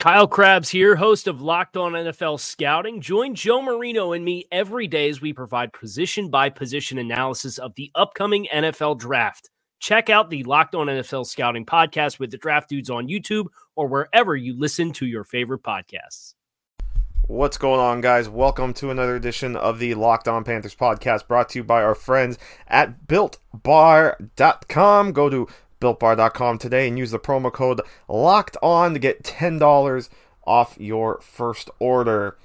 Kyle Crabbs here, host of Locked On NFL Scouting. Join Joe Marino and me every day as we provide position by position analysis of the upcoming NFL draft. Check out the Locked On NFL Scouting podcast with the draft dudes on YouTube or wherever you listen to your favorite podcasts. What's going on, guys? Welcome to another edition of the Locked On Panthers podcast brought to you by our friends at BuiltBar.com. Go to builtbar.com today and use the promo code locked on to get $10 off your first order.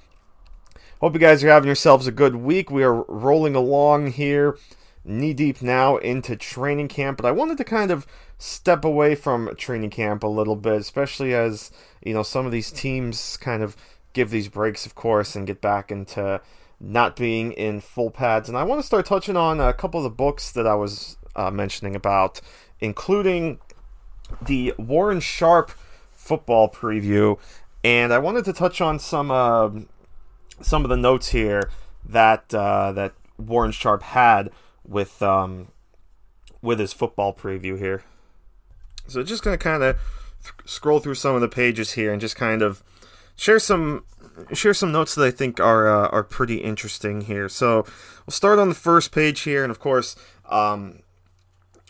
Hope you guys are having yourselves a good week. We are rolling along here, knee deep now into training camp, but I wanted to kind of step away from training camp a little bit, especially as, you know, some of these teams kind of give these breaks, of course, and get back into not being in full pads. And I want to start touching on a couple of the books that I was uh, mentioning about including the Warren Sharp football preview, and I wanted to touch on some uh, some of the notes here that uh, that Warren Sharp had with um, with his football preview here. So just gonna kind of scroll through some of the pages here and just kind of share some share some notes that I think are uh, are pretty interesting here. So we'll start on the first page here, and of course, um,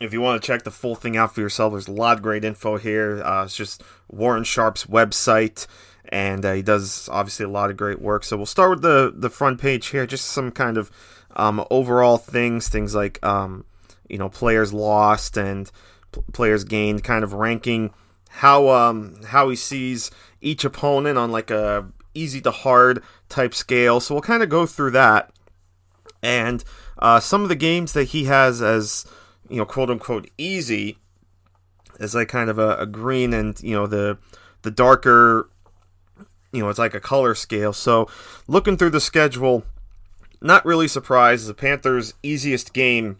if you want to check the full thing out for yourself, there's a lot of great info here. Uh, it's just Warren Sharp's website, and uh, he does obviously a lot of great work. So we'll start with the the front page here, just some kind of um, overall things, things like um, you know players lost and p- players gained, kind of ranking how um, how he sees each opponent on like a easy to hard type scale. So we'll kind of go through that and uh, some of the games that he has as you know, quote unquote easy is like kind of a, a green and, you know, the the darker you know, it's like a color scale. So looking through the schedule, not really surprised. The Panthers' easiest game,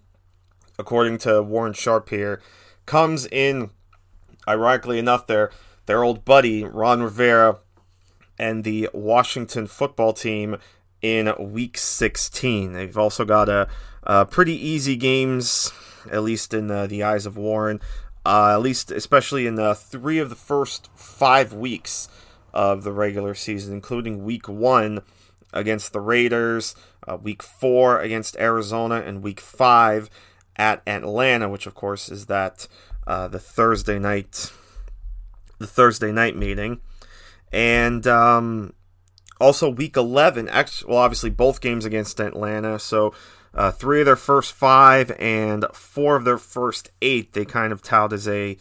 according to Warren Sharp here, comes in, ironically enough, their their old buddy Ron Rivera and the Washington football team in Week 16. They've also got a, a pretty easy games at least in uh, the eyes of Warren. Uh, at least, especially in uh, three of the first five weeks of the regular season, including Week One against the Raiders, uh, Week Four against Arizona, and Week Five at Atlanta, which of course is that uh, the Thursday night, the Thursday night meeting, and um, also Week Eleven. Well, obviously both games against Atlanta, so uh, three of their first five and four of their first eight they kind of tout as a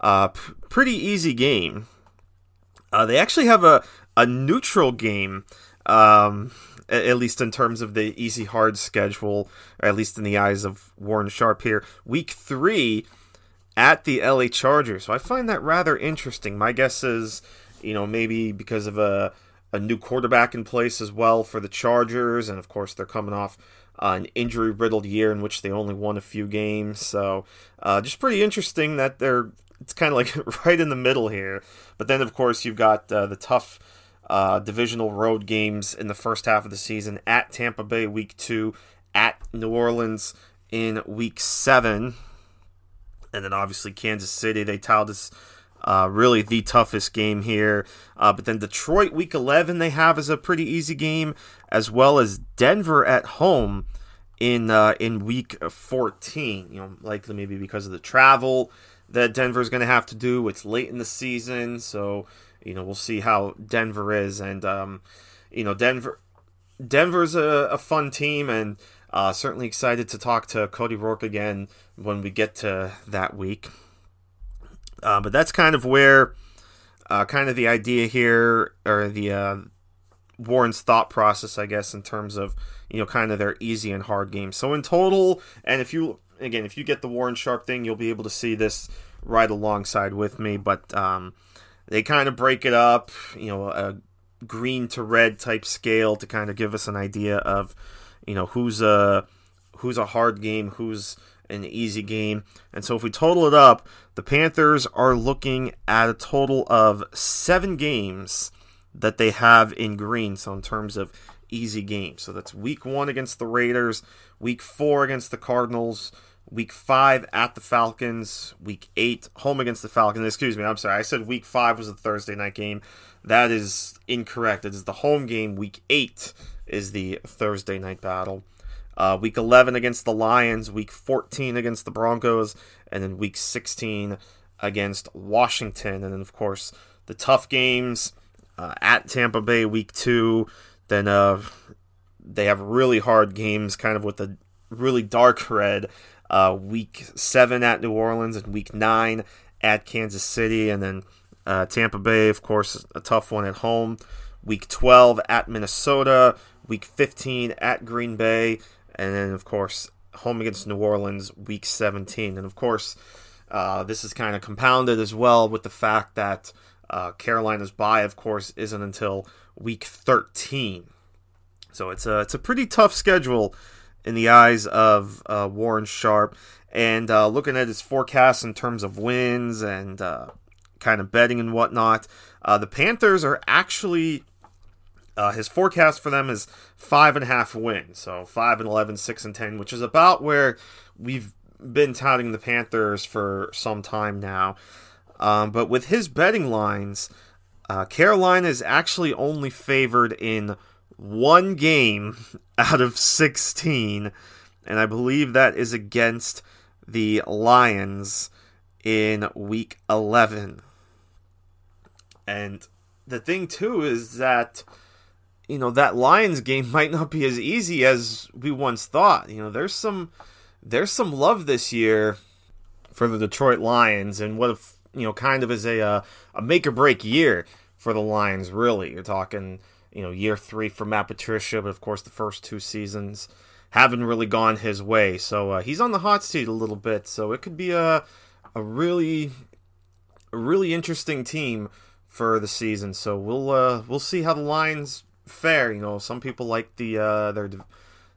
uh, p- pretty easy game. Uh, they actually have a, a neutral game, um, at least in terms of the easy hard schedule, at least in the eyes of Warren Sharp here. Week three at the LA Chargers. So I find that rather interesting. My guess is, you know, maybe because of a, a new quarterback in place as well for the Chargers, and of course they're coming off uh, an injury riddled year in which they only won a few games. So uh, just pretty interesting that they're it's kind of like right in the middle here. But then of course you've got uh, the tough uh, divisional road games in the first half of the season at Tampa Bay week two, at New Orleans in week seven, and then obviously Kansas City. They touted as uh, really the toughest game here. Uh, but then Detroit week 11 they have as a pretty easy game, as well as Denver at home in uh, in week 14. You know, likely maybe because of the travel that Denver's going to have to do. It's late in the season, so you know we'll see how Denver is, and um, you know Denver Denver's a, a fun team, and uh, certainly excited to talk to Cody Roark again when we get to that week. Uh, but that's kind of where, uh, kind of the idea here, or the uh, Warren's thought process, I guess, in terms of you know kind of their easy and hard games. So in total, and if you again if you get the Warren Sharp thing, you'll be able to see this right alongside with me. But um, they kind of break it up, you know, a green to red type scale to kind of give us an idea of you know who's a who's a hard game, who's an easy game. And so if we total it up, the Panthers are looking at a total of seven games that they have in green. So in terms of easy games, so that's week one against the Raiders, week four against the Cardinals, week five at the Falcons, week eight home against the Falcons. Excuse me, I'm sorry. I said week five was a Thursday night game. That is incorrect. It is the home game. Week eight is the Thursday night battle. Uh, week 11 against the Lions, week 14 against the Broncos, and then week 16 against Washington. And then, of course, the tough games uh, at Tampa Bay, week two. Then uh, they have really hard games, kind of with the really dark red. Uh, week seven at New Orleans, and week nine at Kansas City. And then uh, Tampa Bay, of course, a tough one at home. Week 12 at Minnesota, week 15 at Green Bay, and then of course home against New Orleans week 17. And of course, uh, this is kind of compounded as well with the fact that uh, Carolina's bye, of course, isn't until week 13. So it's a it's a pretty tough schedule in the eyes of uh, Warren Sharp. And uh, looking at his forecast in terms of wins and uh, kind of betting and whatnot, uh, the Panthers are actually uh, his forecast for them is five and a half wins, so five and 11, six and ten, which is about where we've been touting the Panthers for some time now. Um, but with his betting lines, uh, Carolina is actually only favored in one game out of 16, and I believe that is against the Lions in week 11. And the thing, too, is that you know that Lions game might not be as easy as we once thought. You know, there's some there's some love this year for the Detroit Lions, and what if you know kind of is a uh, a make or break year for the Lions. Really, you're talking you know year three for Matt Patricia, but of course the first two seasons haven't really gone his way. So uh, he's on the hot seat a little bit. So it could be a a really a really interesting team for the season. So we'll uh, we'll see how the Lions fair. You know, some people like the uh, their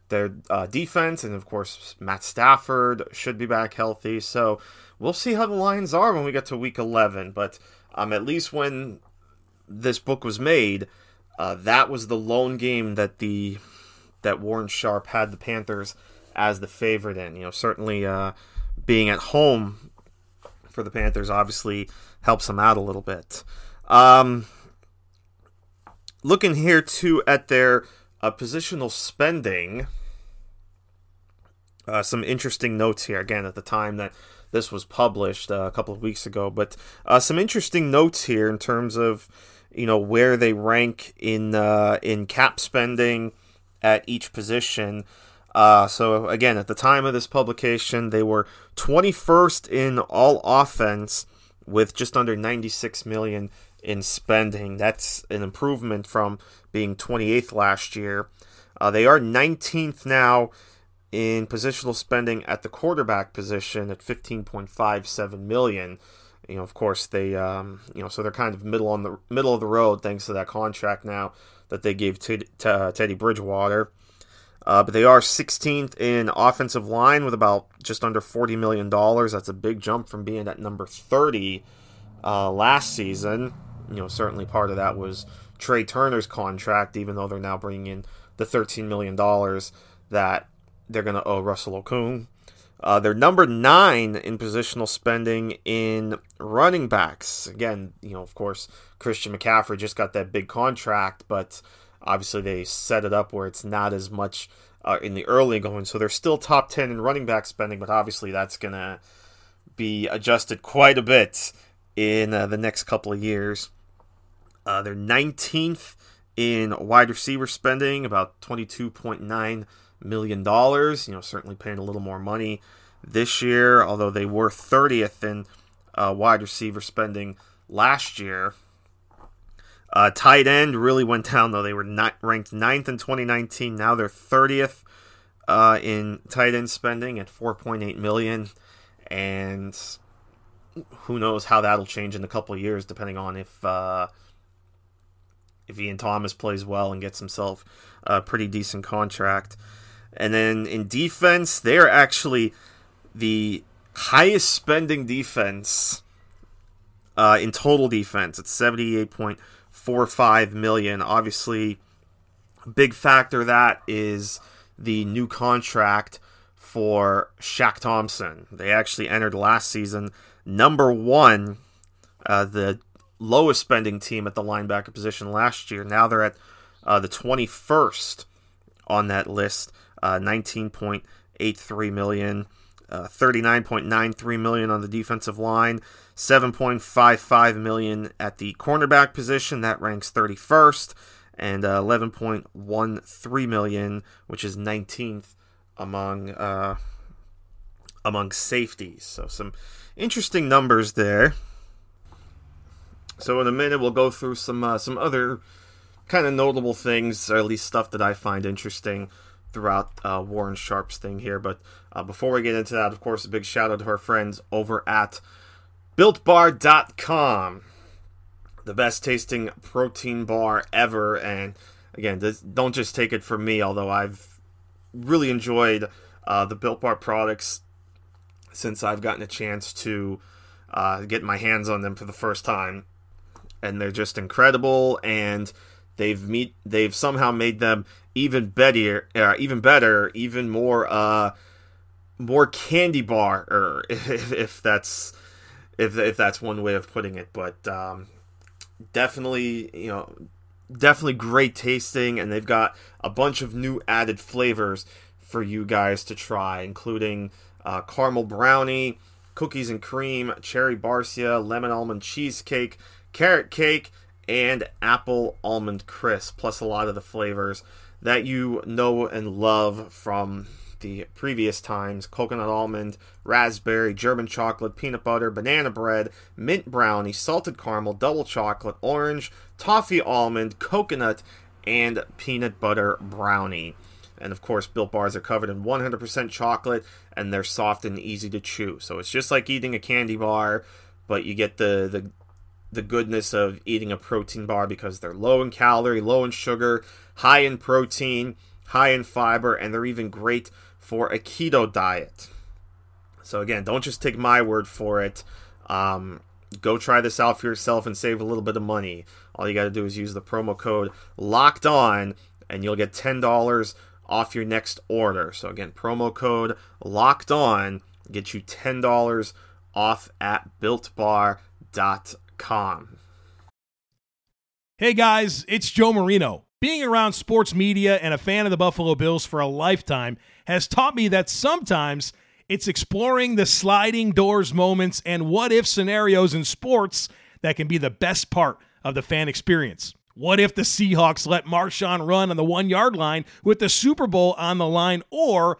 their uh, defense, and of course Matt Stafford should be back healthy. So we'll see how the Lions are when we get to Week 11. But um, at least when this book was made, uh, that was the lone game that the that Warren Sharp had the Panthers as the favorite in. You know, certainly uh, being at home for the Panthers obviously helps them out a little bit. Um, looking here too at their uh, positional spending. Uh, some interesting notes here again at the time that this was published uh, a couple of weeks ago, but uh, some interesting notes here in terms of you know where they rank in uh, in cap spending at each position. Uh, so again, at the time of this publication, they were 21st in all offense with just under 96 million in spending. That's an improvement from being 28th last year. Uh, they are 19th now in positional spending at the quarterback position at 15.57 million. You know, of course, they um, you know so they're kind of middle on the middle of the road thanks to that contract now that they gave to, to uh, Teddy Bridgewater. Uh, but they are 16th in offensive line with about just under 40 million dollars. That's a big jump from being at number 30 uh, last season you know, certainly part of that was Trai Turner's contract, even though they're now bringing in the $13 million that they're going to owe Russell Okung. Uh, they're number nine in positional spending in running backs. Again, you know, of course, Christian McCaffrey just got that big contract, but obviously they set it up where it's not as much uh, in the early going. So they're still top 10 in running back spending, but obviously that's going to be adjusted quite a bit in uh, the next couple of years. Uh, they're 19th in wide receiver spending, about $22.9 million. You know, certainly paying a little more money this year, although they were 30th in uh, wide receiver spending last year. Uh, tight end really went down though. They were not ranked ninth in 2019. Now they're 30th uh, in tight end spending at 4.8 million, and who knows how that'll change in a couple of years, depending on if uh, if Ian Thomas plays well and gets himself a pretty decent contract. And then in defense, they're actually the highest spending defense uh, in total defense. It's 78.45 million. Obviously, a big factor that is the new contract for Shaq Thompson. They actually entered last season number one, uh, the lowest spending team at the linebacker position last year. Now they're at uh, the 21st on that list, uh, 19.83 million. Uh, 39.93 million on the defensive line, 7.55 million at the cornerback position that ranks 31st, and uh, 11.13 million, which is 19th among uh, among safeties. So some interesting numbers there. So in a minute we'll go through some uh, some other kind of notable things, or at least stuff that I find interesting throughout uh, Warren Sharp's thing here. But uh, before we get into that, of course, a big shout out to our friends over at BuiltBar.com, the best tasting protein bar ever. And again, this, don't just take it from me, although I've really enjoyed uh, the Built Bar products since I've gotten a chance to uh, get my hands on them for the first time, and they're just incredible. And they've meet they've somehow made them even better, uh, even better, even more uh, more candy bar, or if, if that's if if that's one way of putting it. But um, definitely, you know, definitely great tasting, and they've got a bunch of new added flavors for you guys to try, including uh, caramel brownie, cookies and cream, cherry barcia, lemon almond cheesecake, carrot cake, and apple almond crisp, plus a lot of the flavors that you know and love from the previous times coconut almond, raspberry, German chocolate, peanut butter, banana bread, mint brownie, salted caramel, double chocolate, orange, toffee almond, coconut, and peanut butter brownie. And of course, Built Bars are covered in 100% chocolate and they're soft and easy to chew. So it's just like eating a candy bar, but you get the, the, the goodness of eating a protein bar because they're low in calorie, low in sugar, high in protein, high in fiber, and they're even great for a keto diet. So again, don't just take my word for it. Um, go try this out for yourself and save a little bit of money. All you got to do is use the promo code locked on and you'll get $10 off your next order. So again, promo code locked on get you $10 off at builtbar.com. Hey guys, it's Joe Marino. Being around sports media and a fan of the Buffalo Bills for a lifetime has taught me that sometimes it's exploring the sliding doors moments and what if scenarios in sports that can be the best part of the fan experience. What if the Seahawks let Marshawn run on the one yard line with the Super Bowl on the line? Or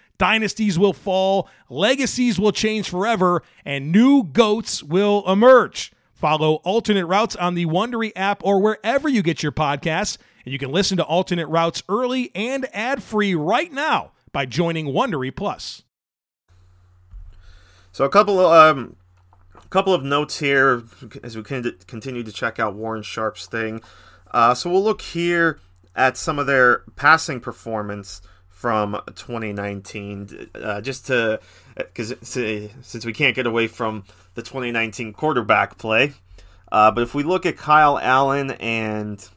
dynasties will fall, legacies will change forever, and new goats will emerge. Follow Alternate Routes on the Wondery app or wherever you get your podcasts, and you can listen to Alternate Routes early and ad-free right now by joining Wondery Plus. So a couple of um, couple of notes here as we continue to check out Warren Sharp's thing. Uh, so we'll look here at some of their passing performance from 2019, uh, just to because since we can't get away from the 2019 quarterback play. Uh, but if we look at Kyle Allen and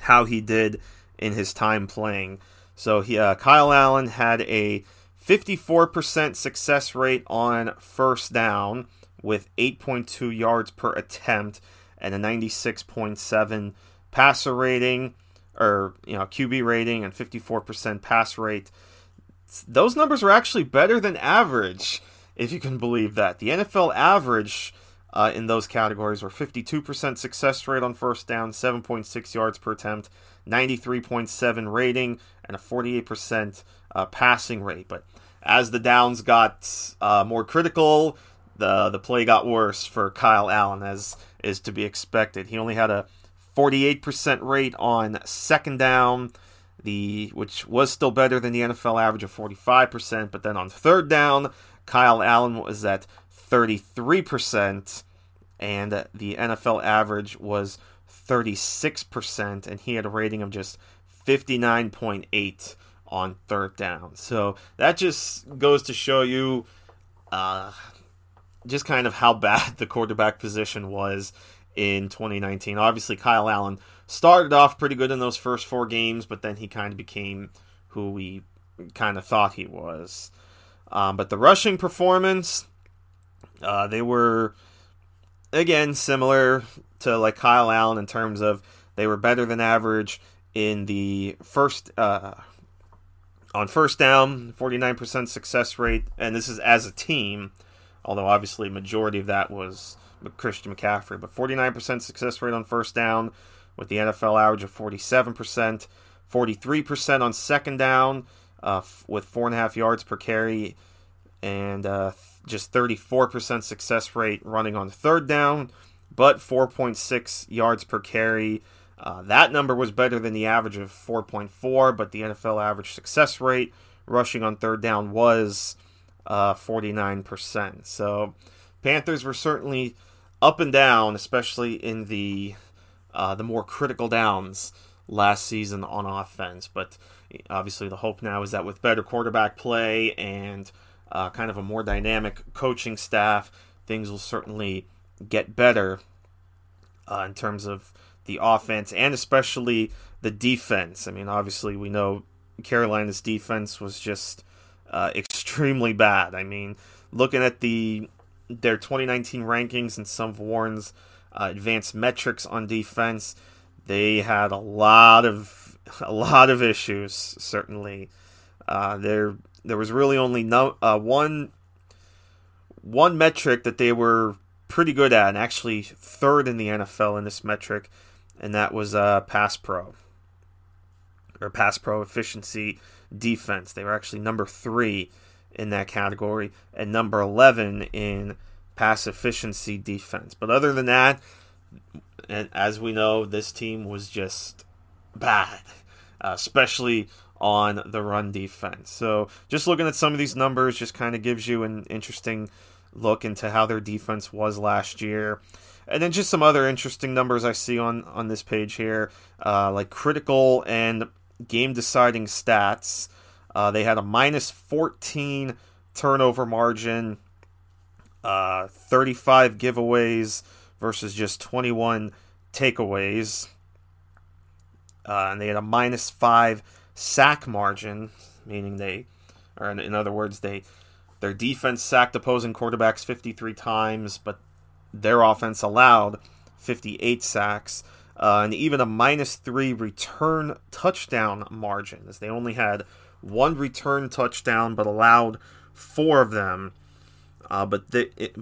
how he did in his time playing, so he uh, Kyle Allen had a 54% success rate on first down with 8.2 yards per attempt and a 96.7 passer rating. Or you know QB rating and 54% pass rate. Those numbers were actually better than average, if you can believe that. The NFL average uh, in those categories were 52% success rate on first down, 7.6 yards per attempt, 93.7 rating, and a 48% uh, passing rate. But as the downs got uh, more critical, the the play got worse for Kyle Allen, as is to be expected. He only had a 48% rate on second down, the which was still better than the NFL average of 45%. But then on third down, Kyle Allen was at 33%, and the NFL average was 36%, and he had a rating of just 59.8 on third down. So that just goes to show you uh, just kind of how bad the quarterback position was in 2019. Obviously, Kyle Allen started off pretty good in those first four games, but then he kind of became who we kind of thought he was. Um, but the rushing performance, uh, they were again similar to like Kyle Allen in terms of they were better than average in the first uh, on first down, 49% success rate, and this is as a team, although obviously majority of that was Christian McCaffrey, but 49% success rate on first down with the NFL average of 47%, 43% on second down uh, f- with four and a half yards per carry, and uh, just 34% success rate running on third down, but 4.6 yards per carry. Uh, that number was better than the average of 4.4, but the NFL average success rate rushing on third down was uh, 49%. So Panthers were certainly up and down, especially in the uh, the more critical downs last season on offense. But obviously, the hope now is that with better quarterback play and uh, kind of a more dynamic coaching staff, things will certainly get better uh, in terms of the offense and especially the defense. I mean, obviously, we know Carolina's defense was just uh, extremely bad. I mean, looking at the their 2019 rankings and some of Warren's uh, advanced metrics on defense, they had a lot of a lot of issues. Certainly, uh, there there was really only no uh, one one metric that they were pretty good at, and actually third in the NFL in this metric, and that was uh, pass pro or pass pro efficiency defense. They were actually number three in that category and number 11 in pass efficiency defense. But other than that, and as we know, this team was just bad, uh, especially on the run defense. So just looking at some of these numbers just kind of gives you an interesting look into how their defense was last year. And then just some other interesting numbers I see on on this page here, uh, like critical and game deciding stats. Uh, they had a minus 14 turnover margin, uh, 35 giveaways versus just 21 takeaways. Uh, and they had a minus five sack margin, meaning they, or in, in other words, they their defense sacked opposing quarterbacks 53 times, but their offense allowed 58 sacks. Uh, and even a minus three return touchdown margin, as they only had one return touchdown but allowed four of them. Uh, but the, it,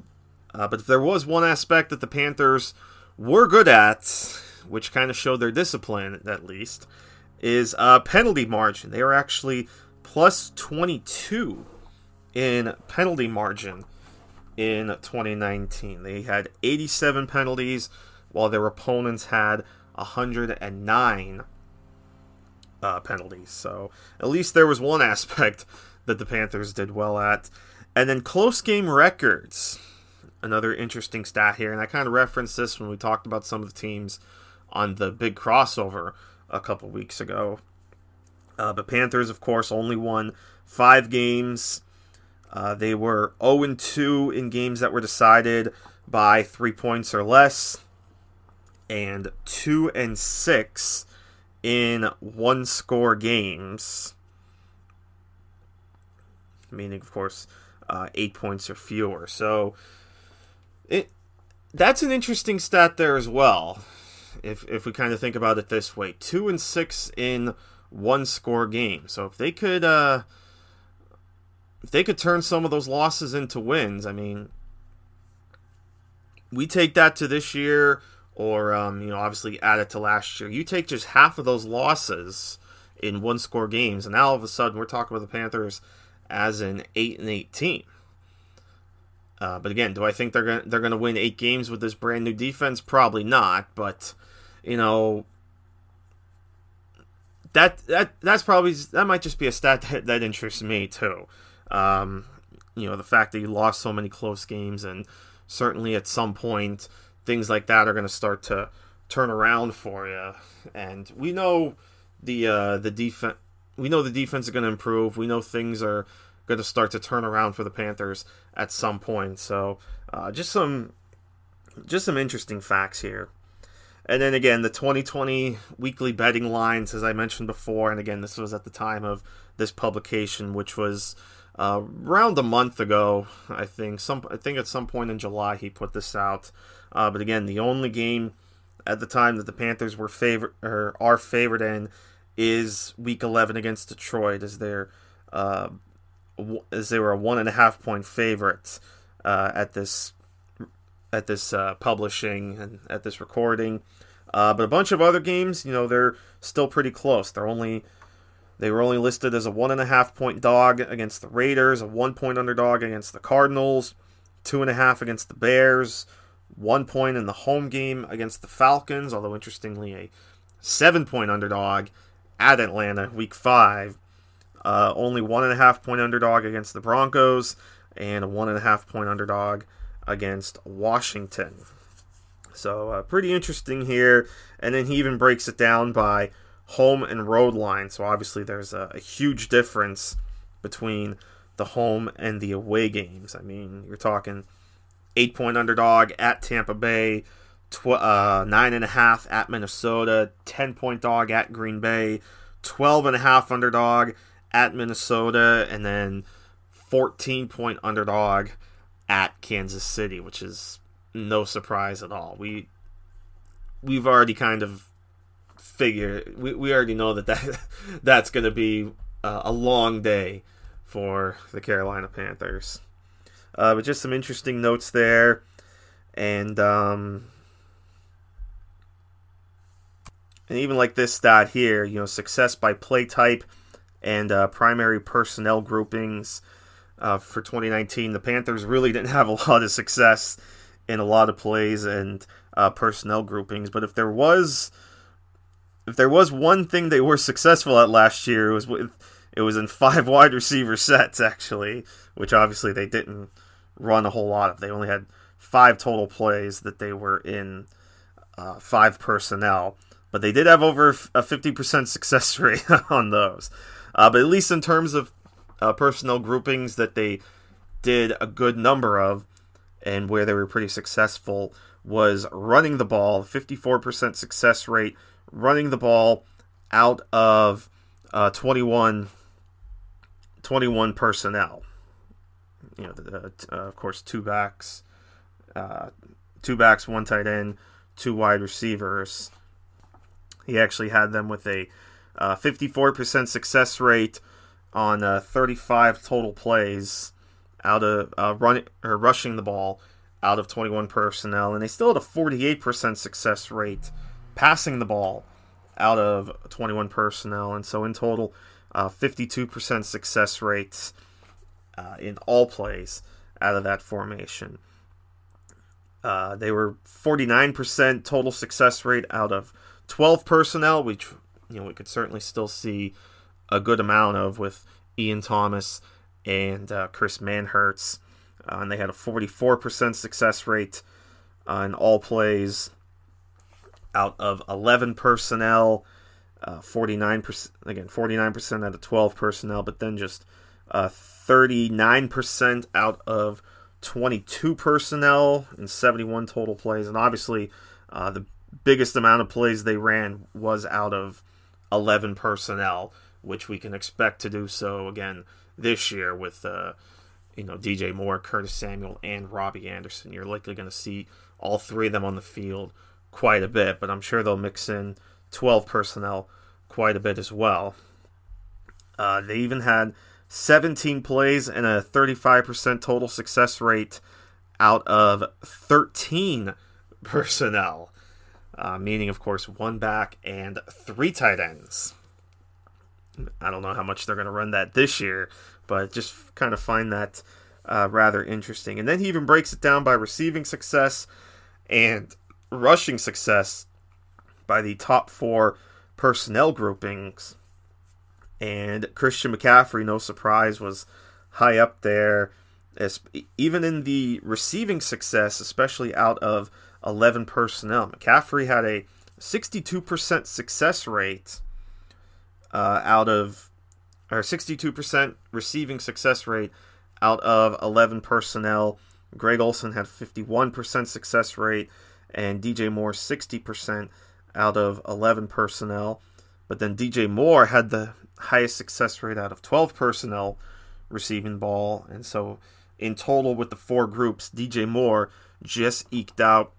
uh, but there was one aspect that the Panthers were good at, which kind of showed their discipline at least, is uh, penalty margin. They were actually plus 22 in penalty margin in 2019. They had 87 penalties, while their opponents had 109 uh, penalties. So at least there was one aspect that the Panthers did well at. And then close game records. Another interesting stat here, and I kind of referenced this when we talked about some of the teams on the big crossover a couple weeks ago. Uh, but Panthers, of course, only won five games uh, they were 0 2 in games that were decided by three points or less, and 2 and 6 in one score games, meaning, of course, uh, eight points or fewer. So it that's an interesting stat there as well. if if we kind of think about it this way, two and six in one score game. So if they could uh, if they could turn some of those losses into wins, I mean, we take that to this year, or um, you know, obviously add it to last year. You take just half of those losses in one score games, and now all of a sudden we're talking about the Panthers as an eight and eight team. Uh, but again, do I think they're gonna they're gonna win eight games with this brand new defense? Probably not. But you know, that that that's probably that might just be a stat that, that interests me too. Um, you know, the fact that you lost so many close games, and certainly at some point things like that are going to start to turn around for you. And we know the uh, the defense. We know the defense is going to improve. We know things are going to start to turn around for the Panthers at some point. So, uh, just some just some interesting facts here. And then again, the 2020 weekly betting lines, as I mentioned before, and again, this was at the time of this publication, which was uh, around a month ago, I think. Some, I think at some point in July he put this out. Uh, but again, the only game at the time that the Panthers were favorite or are favored in is Week 11 against Detroit, as they're uh, as they were a one and a half point favorite uh, at this at this uh, publishing and at this recording. Uh, but a bunch of other games, you know, they're still pretty close. They're only they were only listed as a one and a half point dog against the Raiders, a one point underdog against the Cardinals, two and a half against the Bears, one point in the home game against the Falcons, although interestingly a seven point underdog at Atlanta week five. Uh, only one and a half point underdog against the Broncos, and a one and a half point underdog against Washington. So uh, pretty interesting here. And then he even breaks it down by home and road line. So obviously there's a, a huge difference between the home and the away games. I mean, you're talking eight point underdog at Tampa Bay, tw- uh, nine and a half at Minnesota, ten point dog at Green Bay, twelve and a half underdog at Minnesota, and then fourteen point underdog at Kansas City, which is no surprise at all. We we've already kind of figured we, we already know that, that that's going to be uh, a long day for the Carolina Panthers. Uh, but just some interesting notes there, and um, and even like this stat here, you know, success by play type and uh, primary personnel groupings uh, for 2019. The Panthers really didn't have a lot of success in a lot of plays and uh, personnel groupings. But if there was if there was one thing they were successful at last year, it was with it was in five wide receiver sets actually, which obviously they didn't run a whole lot of. They only had five total plays that they were in uh, five personnel, but they did have over a fifty percent success rate on those. Uh, but at least in terms of uh, personnel groupings that they did a good number of, and where they were pretty successful was running the ball, 54% success rate, running the ball out of uh, 21, 21 personnel. You know, the, uh, of course, two backs, uh, two backs, one tight end, two wide receivers. He actually had them with a 54% uh, success rate on uh, 35 total plays out of uh, running or rushing the ball out of 21 personnel, and they still had a 48% success rate passing the ball out of 21 personnel, and so in total, uh, 52% success rates uh, in all plays out of that formation. Uh, they were 49% total success rate out of 12 personnel, which you know we could certainly still see a good amount of with Ian Thomas and uh, Chris Manhertz. Uh, and they had a 44% success rate uh, in all plays out of 11 personnel. Uh, 49% again 49% out of 12 personnel but then just 39% uh, out of 22 personnel and 71 total plays and obviously uh, the biggest amount of plays they ran was out of 11 personnel which we can expect to do so again this year with uh, you know DJ Moore, Curtis Samuel, and Robbie Anderson. You're likely going to see all three of them on the field quite a bit, but I'm sure they'll mix in 12 personnel quite a bit as well. Uh, they even had 17 plays and a 35% total success rate out of 13 personnel, uh, meaning, of course, one back and three tight ends. I don't know how much they're going to run that this year, but just kind of find that uh, rather interesting. And then he even breaks it down by receiving success and rushing success by the top four personnel groupings. And Christian McCaffrey, no surprise, was high up there. As, even in the receiving success, especially out of 11 personnel, McCaffrey had a 62% success rate uh, out of, or 62% receiving success rate out of 11 personnel. Greg Olsen had 51% success rate, and DJ Moore 60% out of 11 personnel. But then DJ Moore had the highest success rate out of 12 personnel receiving ball. And so, in total, with the four groups, DJ Moore just eked out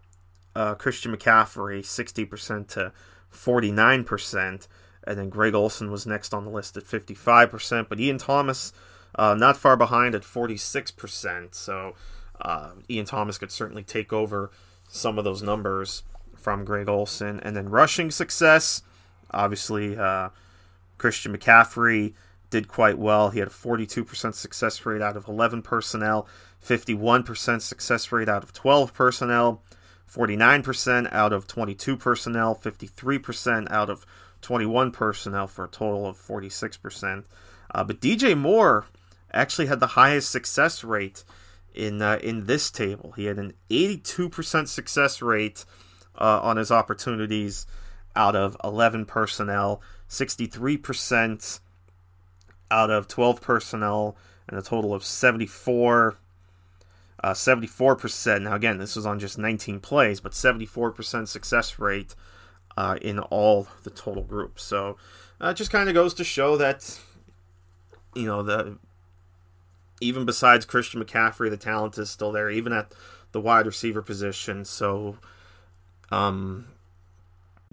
uh, Christian McCaffrey 60% to 49%. And then Greg Olsen was next on the list at 55%. But Ian Thomas, uh, not far behind at 46%. So, uh, Ian Thomas could certainly take over some of those numbers from Greg Olsen. And then rushing success, obviously, uh, Christian McCaffrey did quite well. He had a 42% success rate out of 11 personnel, 51% success rate out of 12 personnel, 49% out of 22 personnel, 53% out of 21 personnel for a total of 46%. Uh, but DJ Moore actually had the highest success rate in uh, in this table. He had an 82% success rate uh, on his opportunities out of 11 personnel, 63% out of 12 personnel, and a total of 74. Uh, 74%. Now, again, this was on just 19 plays, but 74% success rate uh, in all the total groups. So, uh, it just kind of goes to show that, you know, the even besides Christian McCaffrey, the talent is still there, even at the wide receiver position. So, um,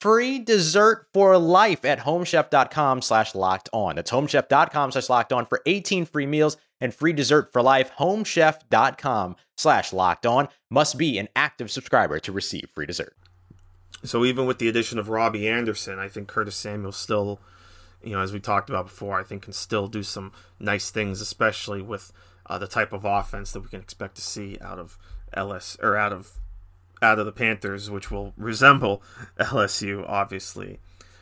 free dessert for life at homechef.com slash locked on. That's homechef.com slash locked on for 18 free meals and free dessert for life. Homechef.com slash locked on must be an active subscriber to receive free dessert. So even with the addition of Robbie Anderson, I think Curtis Samuel still, you know, as we talked about before, I think can still do some nice things, especially with uh, the type of offense that we can expect to see out of LS or out of out of the Panthers, which will resemble LSU, obviously.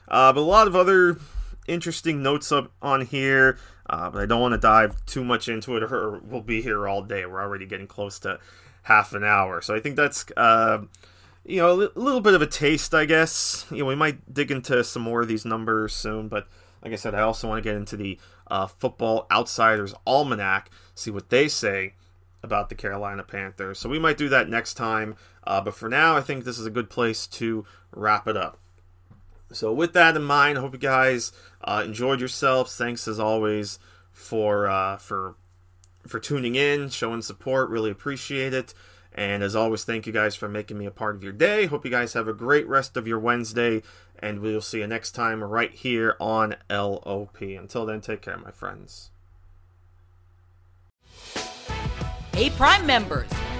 Uh, but a lot of other interesting notes up on here, uh, but I don't want to dive too much into it, or we'll be here all day. We're already getting close to half an hour, so I think that's uh, you know a little bit of a taste, I guess. You know, we might dig into some more of these numbers soon, but like I said, I also want to get into the uh, Football Outsiders Almanac, see what they say about the Carolina Panthers. So we might do that next time. Uh, but for now, I think this is a good place to wrap it up. So with that in mind, I hope you guys uh, enjoyed yourselves. Thanks as always for uh, for for tuning in, showing support. Really appreciate it. And as always, thank you guys for making me a part of your day. Hope you guys have a great rest of your Wednesday, and we'll see you next time right here on LOP. Until then, take care, my friends. Hey, Prime members,